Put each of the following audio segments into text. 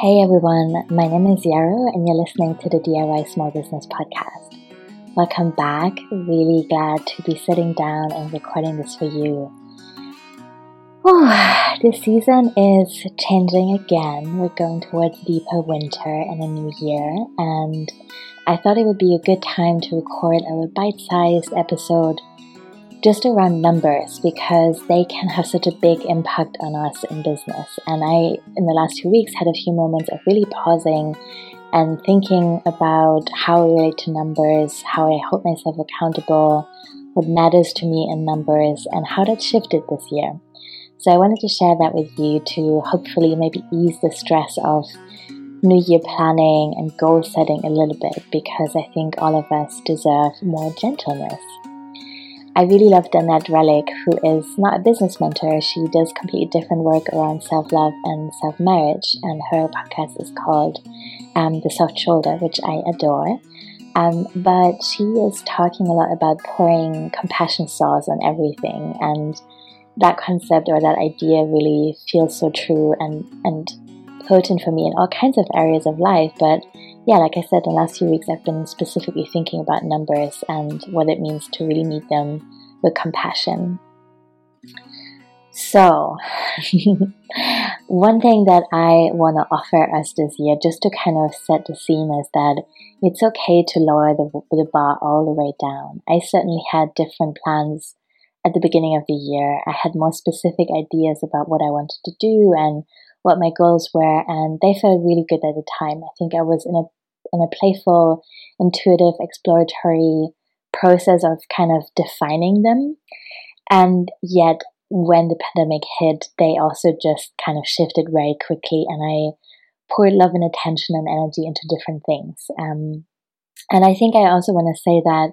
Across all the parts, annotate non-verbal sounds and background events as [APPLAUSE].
Hey everyone, my name is Yarrow and you're listening to the DIY Small Business Podcast. Welcome back. Really glad to be sitting down and recording this for you. Oh, this season is changing again. We're going towards deeper winter and a new year, and I thought it would be a good time to record a bite sized episode just around numbers because they can have such a big impact on us in business. And I, in the last two weeks, had a few moments of really pausing and thinking about how I relate to numbers, how I hold myself accountable, what matters to me in numbers, and how that shifted this year. So I wanted to share that with you to hopefully maybe ease the stress of New Year planning and goal setting a little bit because I think all of us deserve more gentleness. I really love Danette Relic, who is not a business mentor. She does completely different work around self love and self marriage, and her podcast is called um, The Soft Shoulder, which I adore. Um, but she is talking a lot about pouring compassion sauce on everything, and that concept or that idea really feels so true and, and potent for me in all kinds of areas of life. But yeah, like I said, the last few weeks I've been specifically thinking about numbers and what it means to really meet them with compassion. So, [LAUGHS] one thing that I want to offer us this year, just to kind of set the scene, is that it's okay to lower the, the bar all the way down. I certainly had different plans at the beginning of the year. I had more specific ideas about what I wanted to do and what my goals were, and they felt really good at the time. I think I was in a in a playful, intuitive, exploratory process of kind of defining them, and yet when the pandemic hit, they also just kind of shifted very quickly, and I poured love and attention and energy into different things. Um, and I think I also want to say that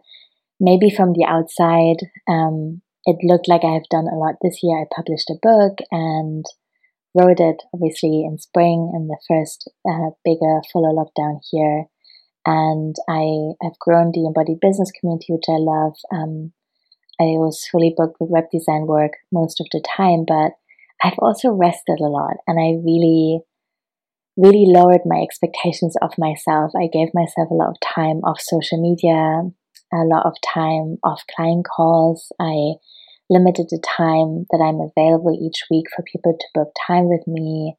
maybe from the outside, um, it looked like I have done a lot this year. I published a book and it obviously in spring in the first uh, bigger, fuller lockdown here. And I have grown the embodied business community, which I love. Um, I was fully booked with web design work most of the time, but I've also rested a lot and I really, really lowered my expectations of myself. I gave myself a lot of time off social media, a lot of time off client calls. I limited the time that I'm available each week for people to book time with me.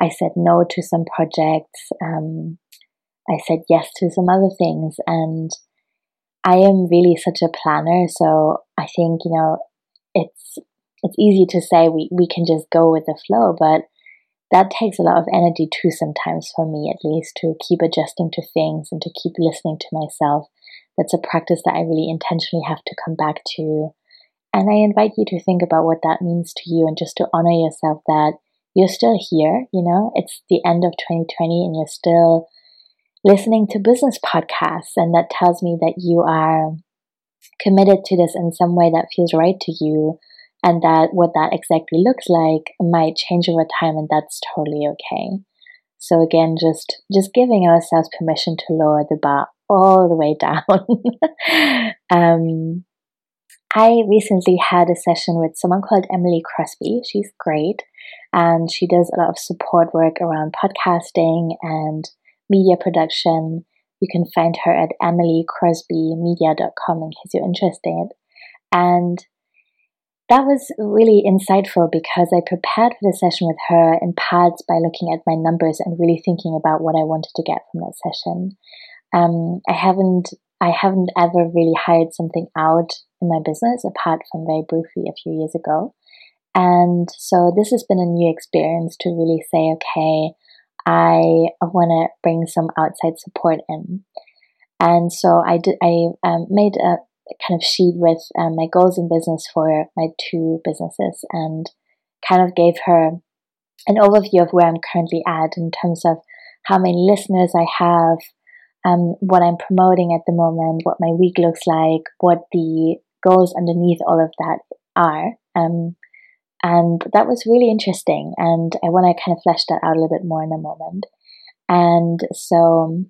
I said no to some projects. Um, I said yes to some other things. And I am really such a planner. So I think, you know, it's, it's easy to say we, we can just go with the flow, but that takes a lot of energy too sometimes for me at least to keep adjusting to things and to keep listening to myself. That's a practice that I really intentionally have to come back to and I invite you to think about what that means to you and just to honor yourself that you're still here. You know, it's the end of 2020 and you're still listening to business podcasts. And that tells me that you are committed to this in some way that feels right to you and that what that exactly looks like might change over time and that's totally okay. So again, just just giving ourselves permission to lower the bar all the way down. [LAUGHS] um, I recently had a session with someone called Emily Crosby. She's great and she does a lot of support work around podcasting and media production. You can find her at emilycrosbymedia.com in case you're interested. And that was really insightful because I prepared for the session with her in parts by looking at my numbers and really thinking about what I wanted to get from that session. Um, I haven't I haven't ever really hired something out in my business apart from very briefly a few years ago. And so this has been a new experience to really say, okay, I want to bring some outside support in. And so I did, I um, made a kind of sheet with um, my goals in business for my two businesses and kind of gave her an overview of where I'm currently at in terms of how many listeners I have, um, what I'm promoting at the moment, what my week looks like, what the goals underneath all of that are. Um, and that was really interesting. And I want to kind of flesh that out a little bit more in a moment. And so,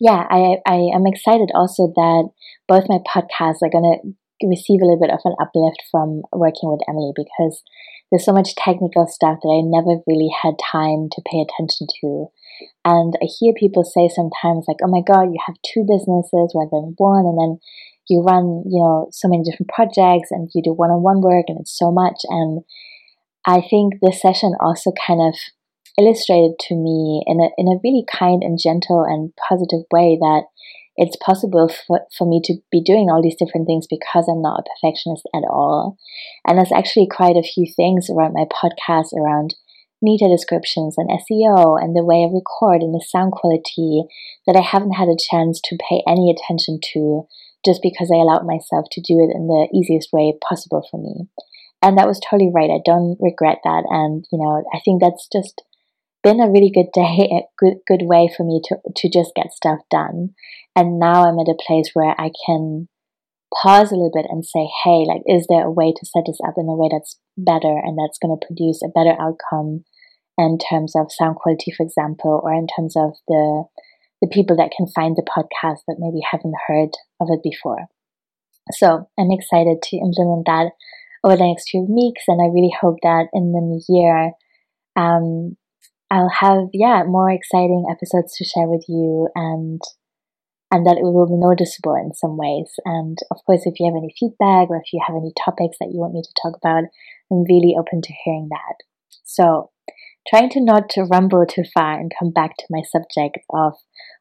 yeah, I, I am excited also that both my podcasts are going to receive a little bit of an uplift from working with Emily because there's so much technical stuff that I never really had time to pay attention to. And I hear people say sometimes, like, oh my God, you have two businesses rather than one. And then you run, you know, so many different projects and you do one on one work and it's so much. And I think this session also kind of illustrated to me in a, in a really kind and gentle and positive way that it's possible for, for me to be doing all these different things because I'm not a perfectionist at all. And there's actually quite a few things around my podcast around meta descriptions and SEO and the way I record and the sound quality that I haven't had a chance to pay any attention to just because I allowed myself to do it in the easiest way possible for me. And that was totally right. I don't regret that. And, you know, I think that's just been a really good day, a good good way for me to to just get stuff done. And now I'm at a place where I can pause a little bit and say, hey, like, is there a way to set this up in a way that's better and that's going to produce a better outcome in terms of sound quality, for example, or in terms of the the people that can find the podcast that maybe haven't heard of it before. So I'm excited to implement that over the next few weeks, and I really hope that in the new year, um, I'll have yeah more exciting episodes to share with you and and that it will be noticeable in some ways. And of course, if you have any feedback or if you have any topics that you want me to talk about, I'm really open to hearing that. So, trying to not to rumble too far and come back to my subject of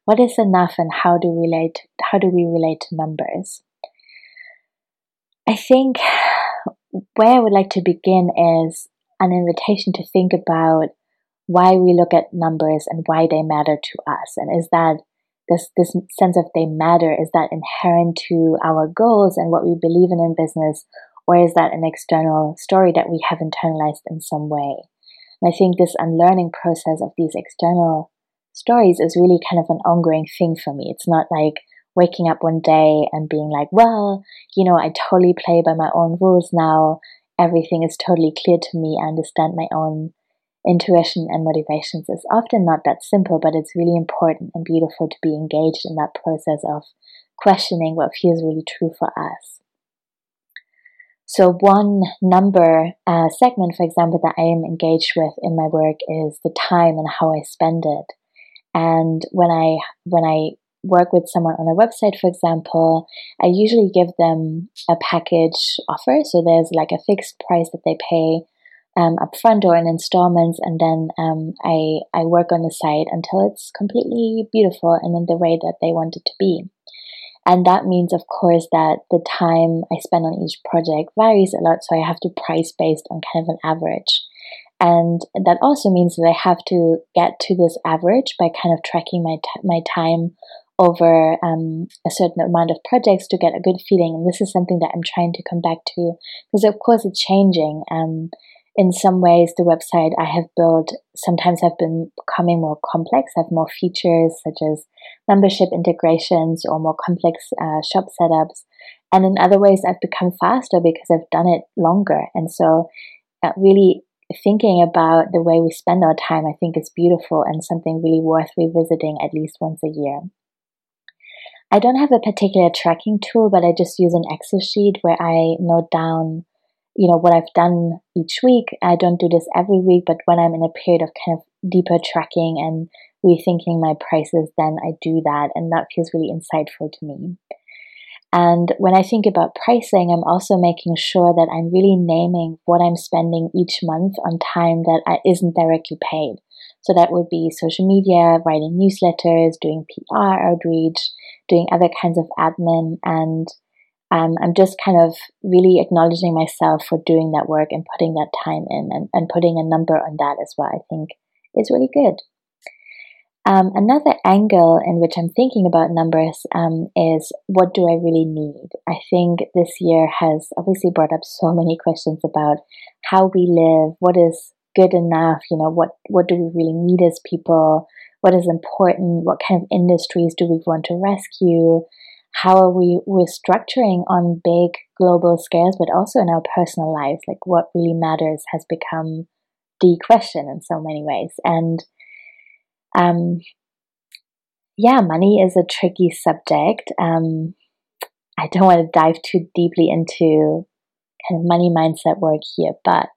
what is enough and how do we relate how do we relate to numbers. I think where I would like to begin is an invitation to think about why we look at numbers and why they matter to us. And is that this, this sense of they matter, is that inherent to our goals and what we believe in in business? Or is that an external story that we have internalized in some way? And I think this unlearning process of these external stories is really kind of an ongoing thing for me. It's not like waking up one day and being like, well, you know, I totally play by my own rules now. Everything is totally clear to me. I understand my own intuition and motivations is often not that simple, but it's really important and beautiful to be engaged in that process of questioning what feels really true for us. So, one number uh, segment, for example, that I am engaged with in my work is the time and how I spend it. And when I when I work with someone on a website, for example, I usually give them a package offer. So there's like a fixed price that they pay um, upfront or in installments, and then um, I I work on the site until it's completely beautiful and in the way that they want it to be. And that means, of course, that the time I spend on each project varies a lot, so I have to price based on kind of an average. And that also means that I have to get to this average by kind of tracking my t- my time over um, a certain amount of projects to get a good feeling. And this is something that I'm trying to come back to because, of course, it's changing. Um, in some ways, the website I have built sometimes have been becoming more complex, have more features such as membership integrations or more complex uh, shop setups. And in other ways, I've become faster because I've done it longer. And so, uh, really thinking about the way we spend our time, I think is beautiful and something really worth revisiting at least once a year. I don't have a particular tracking tool, but I just use an Excel sheet where I note down you know what I've done each week. I don't do this every week, but when I'm in a period of kind of deeper tracking and rethinking my prices, then I do that, and that feels really insightful to me. And when I think about pricing, I'm also making sure that I'm really naming what I'm spending each month on time that isn't directly paid. So that would be social media, writing newsletters, doing PR outreach, doing other kinds of admin, and um, I'm just kind of really acknowledging myself for doing that work and putting that time in and, and putting a number on that as well, I think is really good. Um, another angle in which I'm thinking about numbers um, is what do I really need? I think this year has obviously brought up so many questions about how we live, what is good enough, you know, what, what do we really need as people, what is important, what kind of industries do we want to rescue, how are we restructuring on big global scales, but also in our personal lives? Like what really matters has become the question in so many ways. And um, yeah, money is a tricky subject. Um, I don't want to dive too deeply into kind of money mindset work here, but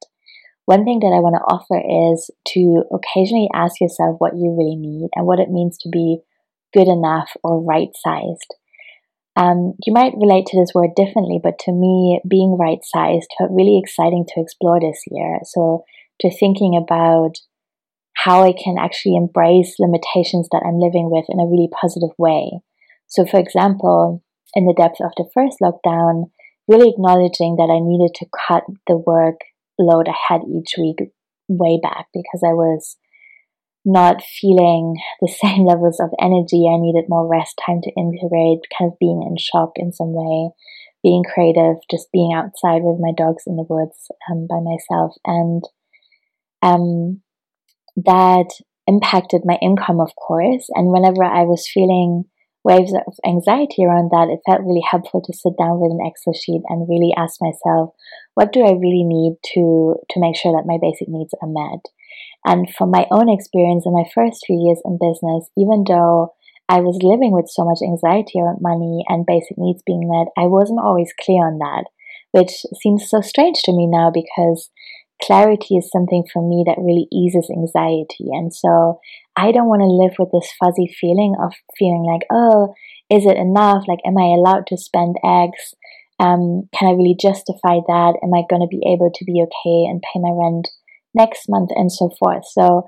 one thing that I want to offer is to occasionally ask yourself what you really need and what it means to be good enough or right sized. Um, you might relate to this word differently, but to me, being right sized felt really exciting to explore this year. So, to thinking about how I can actually embrace limitations that I'm living with in a really positive way. So, for example, in the depth of the first lockdown, really acknowledging that I needed to cut the work load I had each week way back because I was not feeling the [LAUGHS] same levels of energy. I needed more rest time to integrate, kind of being in shock in some way, being creative, just being outside with my dogs in the woods um, by myself. And um, that impacted my income, of course. And whenever I was feeling waves of anxiety around that, it felt really helpful to sit down with an Excel sheet and really ask myself, what do I really need to, to make sure that my basic needs are met? And from my own experience in my first few years in business, even though I was living with so much anxiety around money and basic needs being met, I wasn't always clear on that, which seems so strange to me now because clarity is something for me that really eases anxiety. And so I don't want to live with this fuzzy feeling of feeling like, oh, is it enough? Like, am I allowed to spend X? Um, can I really justify that? Am I going to be able to be okay and pay my rent next month and so forth? So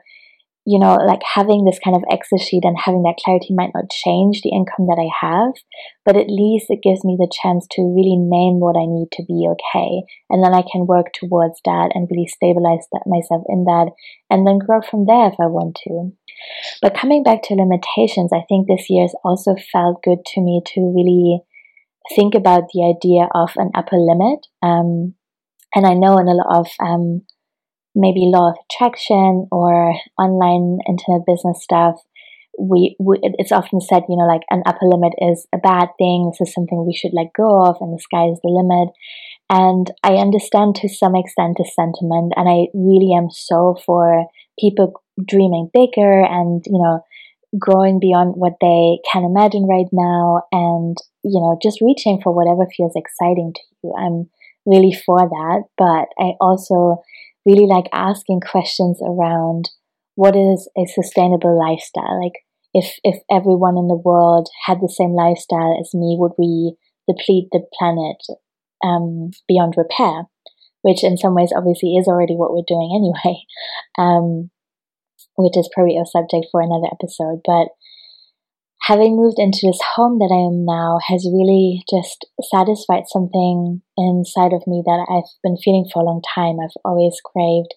you know, like having this kind of Excel sheet and having that clarity might not change the income that I have, but at least it gives me the chance to really name what I need to be okay. And then I can work towards that and really stabilize that myself in that and then grow from there if I want to. But coming back to limitations, I think this year has also felt good to me to really think about the idea of an upper limit. Um, and I know in a lot of um, maybe law of attraction or online internet business stuff, we, we, it's often said, you know, like an upper limit is a bad thing. This is something we should let go of, and the sky is the limit. And I understand to some extent the sentiment, and I really am so for people dreaming bigger and you know growing beyond what they can imagine right now, and you know just reaching for whatever feels exciting to you. I'm really for that, but I also really like asking questions around what is a sustainable lifestyle? Like, if, if everyone in the world had the same lifestyle as me, would we deplete the planet um, beyond repair? Which, in some ways, obviously is already what we're doing anyway, [LAUGHS] um, which is probably a subject for another episode. But having moved into this home that I am now has really just satisfied something inside of me that I've been feeling for a long time. I've always craved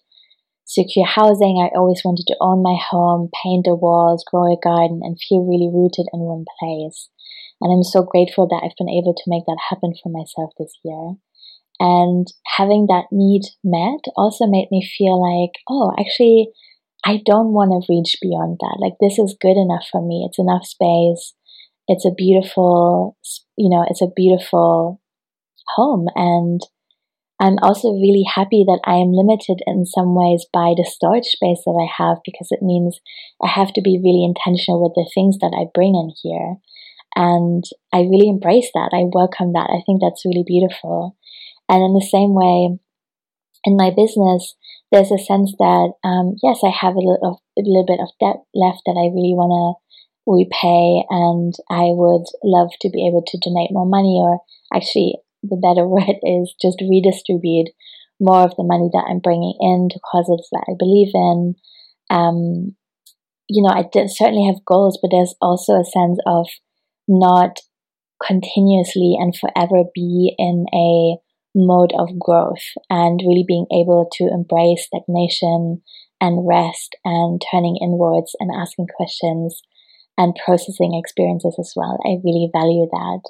secure housing. I always wanted to own my home, paint the walls, grow a garden, and feel really rooted in one place. And I'm so grateful that I've been able to make that happen for myself this year. And having that need met also made me feel like, oh, actually, I don't want to reach beyond that. Like, this is good enough for me. It's enough space. It's a beautiful, you know, it's a beautiful home. And I'm also really happy that I am limited in some ways by the storage space that I have because it means I have to be really intentional with the things that I bring in here. And I really embrace that. I welcome that. I think that's really beautiful. And in the same way, in my business, there's a sense that um, yes, I have a little, of, a little bit of debt left that I really want to repay, and I would love to be able to donate more money, or actually, the better [LAUGHS] word is just redistribute more of the money that I'm bringing in to causes that I believe in. Um, you know, I certainly have goals, but there's also a sense of not continuously and forever be in a mode of growth and really being able to embrace stagnation and rest and turning inwards and asking questions and processing experiences as well. I really value that.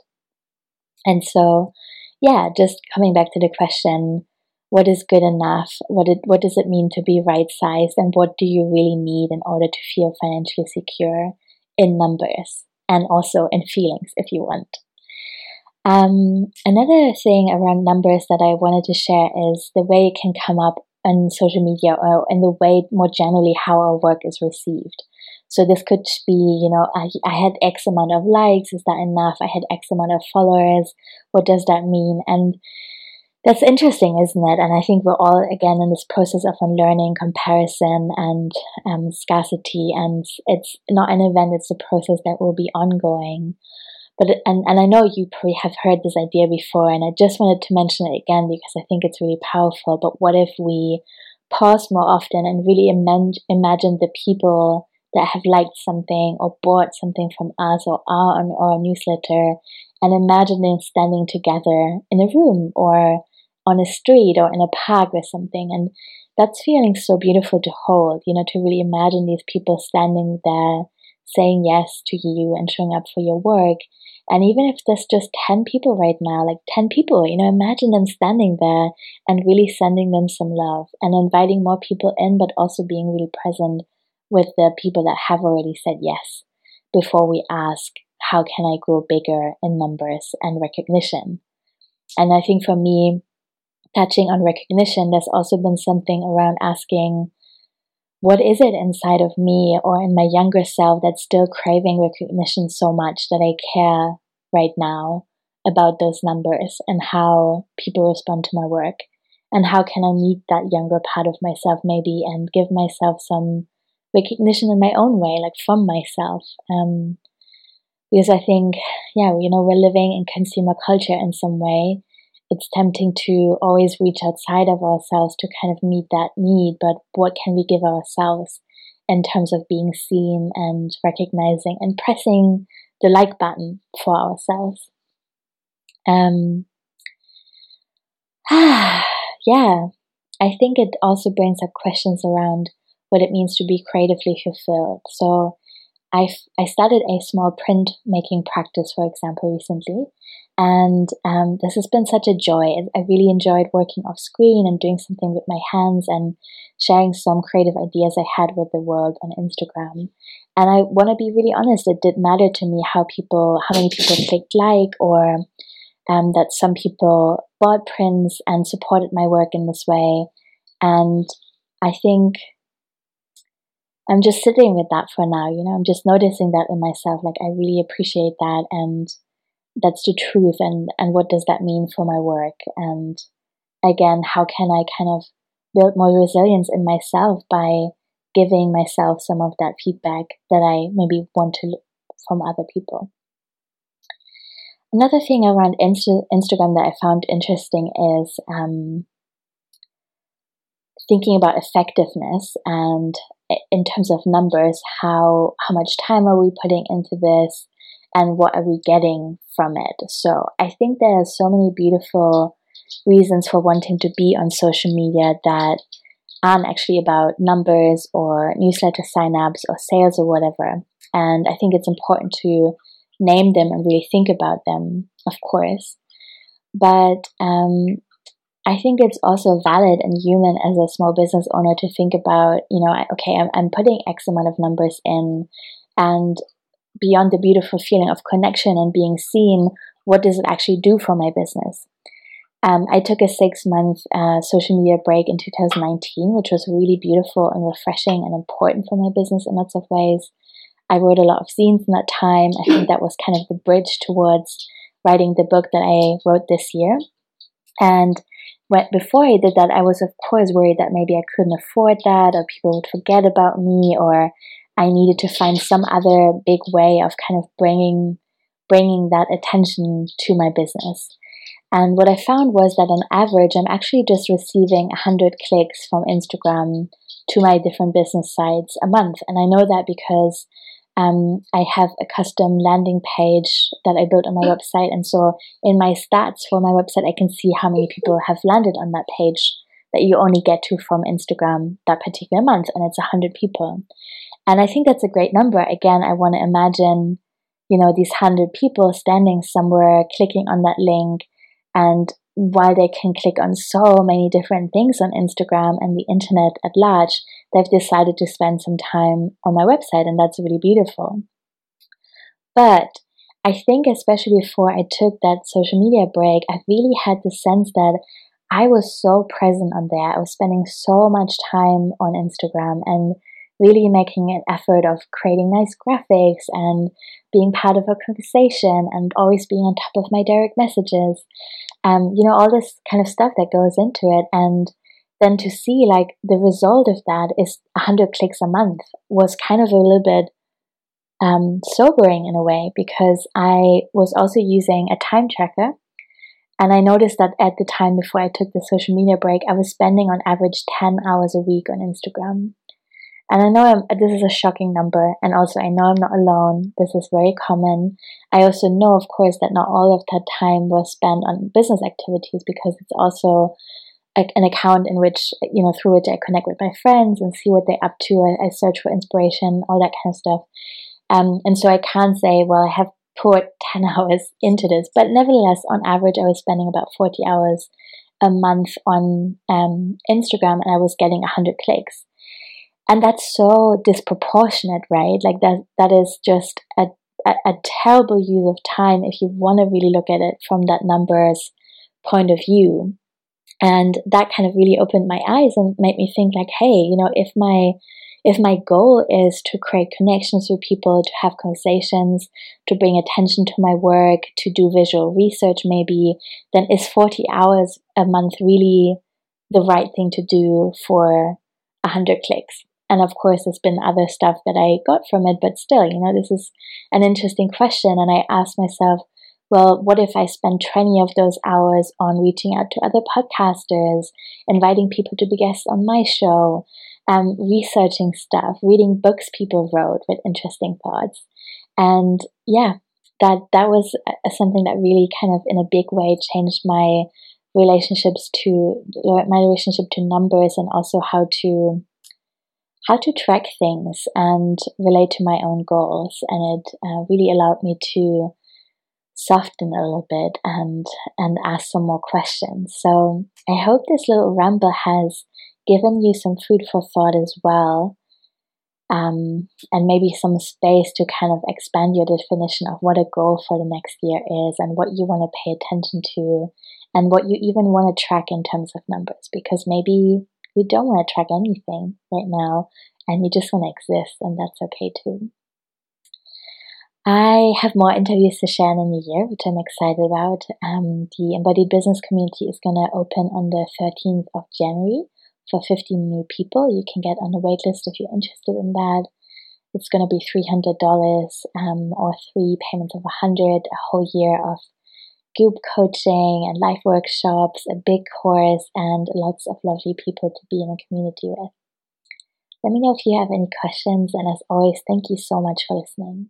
And so, yeah, just coming back to the question, what is good enough? What it, what does it mean to be right sized? And what do you really need in order to feel financially secure in numbers and also in feelings if you want? Um, another thing around numbers that I wanted to share is the way it can come up on social media or in the way more generally how our work is received. So this could be, you know, I, I had X amount of likes. Is that enough? I had X amount of followers. What does that mean? And That's interesting, isn't it? And I think we're all again in this process of unlearning comparison and um, scarcity, and it's not an event; it's a process that will be ongoing. But and and I know you probably have heard this idea before, and I just wanted to mention it again because I think it's really powerful. But what if we pause more often and really imagine the people that have liked something or bought something from us or are on our newsletter, and imagine them standing together in a room or on a street or in a park or something. And that's feeling so beautiful to hold, you know, to really imagine these people standing there saying yes to you and showing up for your work. And even if there's just 10 people right now, like 10 people, you know, imagine them standing there and really sending them some love and inviting more people in, but also being really present with the people that have already said yes before we ask, how can I grow bigger in numbers and recognition? And I think for me, touching on recognition, there's also been something around asking, what is it inside of me or in my younger self that's still craving recognition so much that I care right now about those numbers and how people respond to my work? And how can I meet that younger part of myself maybe and give myself some recognition in my own way, like from myself? Um, because I think, yeah, you know, we're living in consumer culture in some way it's tempting to always reach outside of ourselves to kind of meet that need, but what can we give ourselves in terms of being seen and recognizing and pressing the like button for ourselves? Um, [SIGHS] yeah, I think it also brings up questions around what it means to be creatively fulfilled. So, I I started a small print making practice, for example, recently, and um, this has been such a joy. I really enjoyed working off screen and doing something with my hands and sharing some creative ideas I had with the world on Instagram. And I want to be really honest, it did matter to me how people, how many people clicked like, or um, that some people bought prints and supported my work in this way. And I think I'm just sitting with that for now. You know, I'm just noticing that in myself. Like, I really appreciate that. And that's the truth and and what does that mean for my work? And again how can i kind of build more resilience in myself by giving myself some of that feedback that i maybe want to look from other people? Another thing around Insta- instagram that i found interesting is um, thinking about effectiveness and in terms of numbers how how much time are we putting into this and what are we getting from it. So I think there are so many beautiful reasons for wanting to be on social media that aren't actually about numbers or newsletter signups or sales or whatever. And I think it's important to name them and really think about them, of course. But um, I think it's also valid and human as a small business owner to think about, you know, okay, I'm, I'm putting X amount of numbers in, and beyond the beautiful feeling of connection and being seen, what does it actually do for my business? Um, I took a six month uh, social media break in 2019, which was really beautiful and refreshing and important for my business in lots of ways. I wrote a lot of zines in that time. I think that was kind of the bridge towards writing the book that I wrote this year. And when, before I did that, I was, of course, worried that maybe I couldn't afford that or people would forget about me or I needed to find some other big way of kind of bringing bringing that attention to my business. And what I found was that on average, I'm actually just receiving 100 clicks from Instagram to my different business sites a month. And I know that because um, I have a custom landing page that I built on my website. And so in my stats for my website, I can see how many people have landed on that page that you only get to from Instagram that particular month. And it's 100 people. And I think that's a great number. Again, I want to imagine, you know, these hundred people standing somewhere, clicking on that link, and while they can click on so many different things on Instagram and the internet at large, they've decided to spend some time on my website, and that's really beautiful. But I think, especially before I took that social media break, I really had the sense that I was so present on there. I was spending so much time on Instagram and really making an effort of creating nice graphics and being part of a conversation and always being on top of my direct messages. um, you know, all this kind of stuff that goes into it. And then to see like the result of that is 100 clicks a month was kind of a little bit um, sobering in a way because I was also using a time tracker. And I noticed that at the time before I took the social media break, I was spending on average 10 hours a week on Instagram. And I know I'm, this is a shocking number, and also I know I'm not alone. This is very common. I also know, of course, that not all of that time was spent on business activities because it's also a, an account in which, you know, through which I connect with my friends and see what they're up to. I, I search for inspiration, all that kind of stuff. Um, and so I can't say, well, I have put [LAUGHS] 10 hours into this, but nevertheless, on average, I was spending about 40 hours a month on um, Instagram and I was getting 100 clicks and that's so disproportionate right? Like that that is just a, a, a terrible use of time if you want to really look at it from that numbers point of view. And that kind of really opened my eyes and made me think like hey you know if my if my goal is to create connections with people to have conversations to bring attention to my work to do visual research maybe then is 40 hours a month really the right thing to do for 100 clicks and of course, there's been other stuff that I got from it, but still, you know, this is an interesting question. And I asked myself, well, what if I spend 20 of those hours on reaching out to other podcasters, inviting people to be guests on my show, um, researching stuff, reading books people wrote with interesting thoughts? And yeah, that, that was uh, something that really kind of in a big way changed my relationships to my relationship to numbers and also how to how to track things and relate to my own goals. And it uh, really allowed me to soften a little bit and and ask some more questions. So I hope this little ramble has given you some food for thought as well. Um, and maybe some space to kind of expand your definition of what a goal for the next year is and what you want to pay attention to and what you even want to track in terms of numbers because maybe you don't want to track anything right now and you just want to exist, and that's okay too. I have more interviews to share in the year, which I'm excited about. Um, the Embodied Business community is going to open on the 13th of January for 15 new people. You can get on the waitlist if you're interested in that. It's going to be $300 um, or three payments of 100 a whole year of group coaching and life workshops, a big course, and lots of lovely people to be in a community with. Let me know if you have any questions, and as always, thank you so much for listening.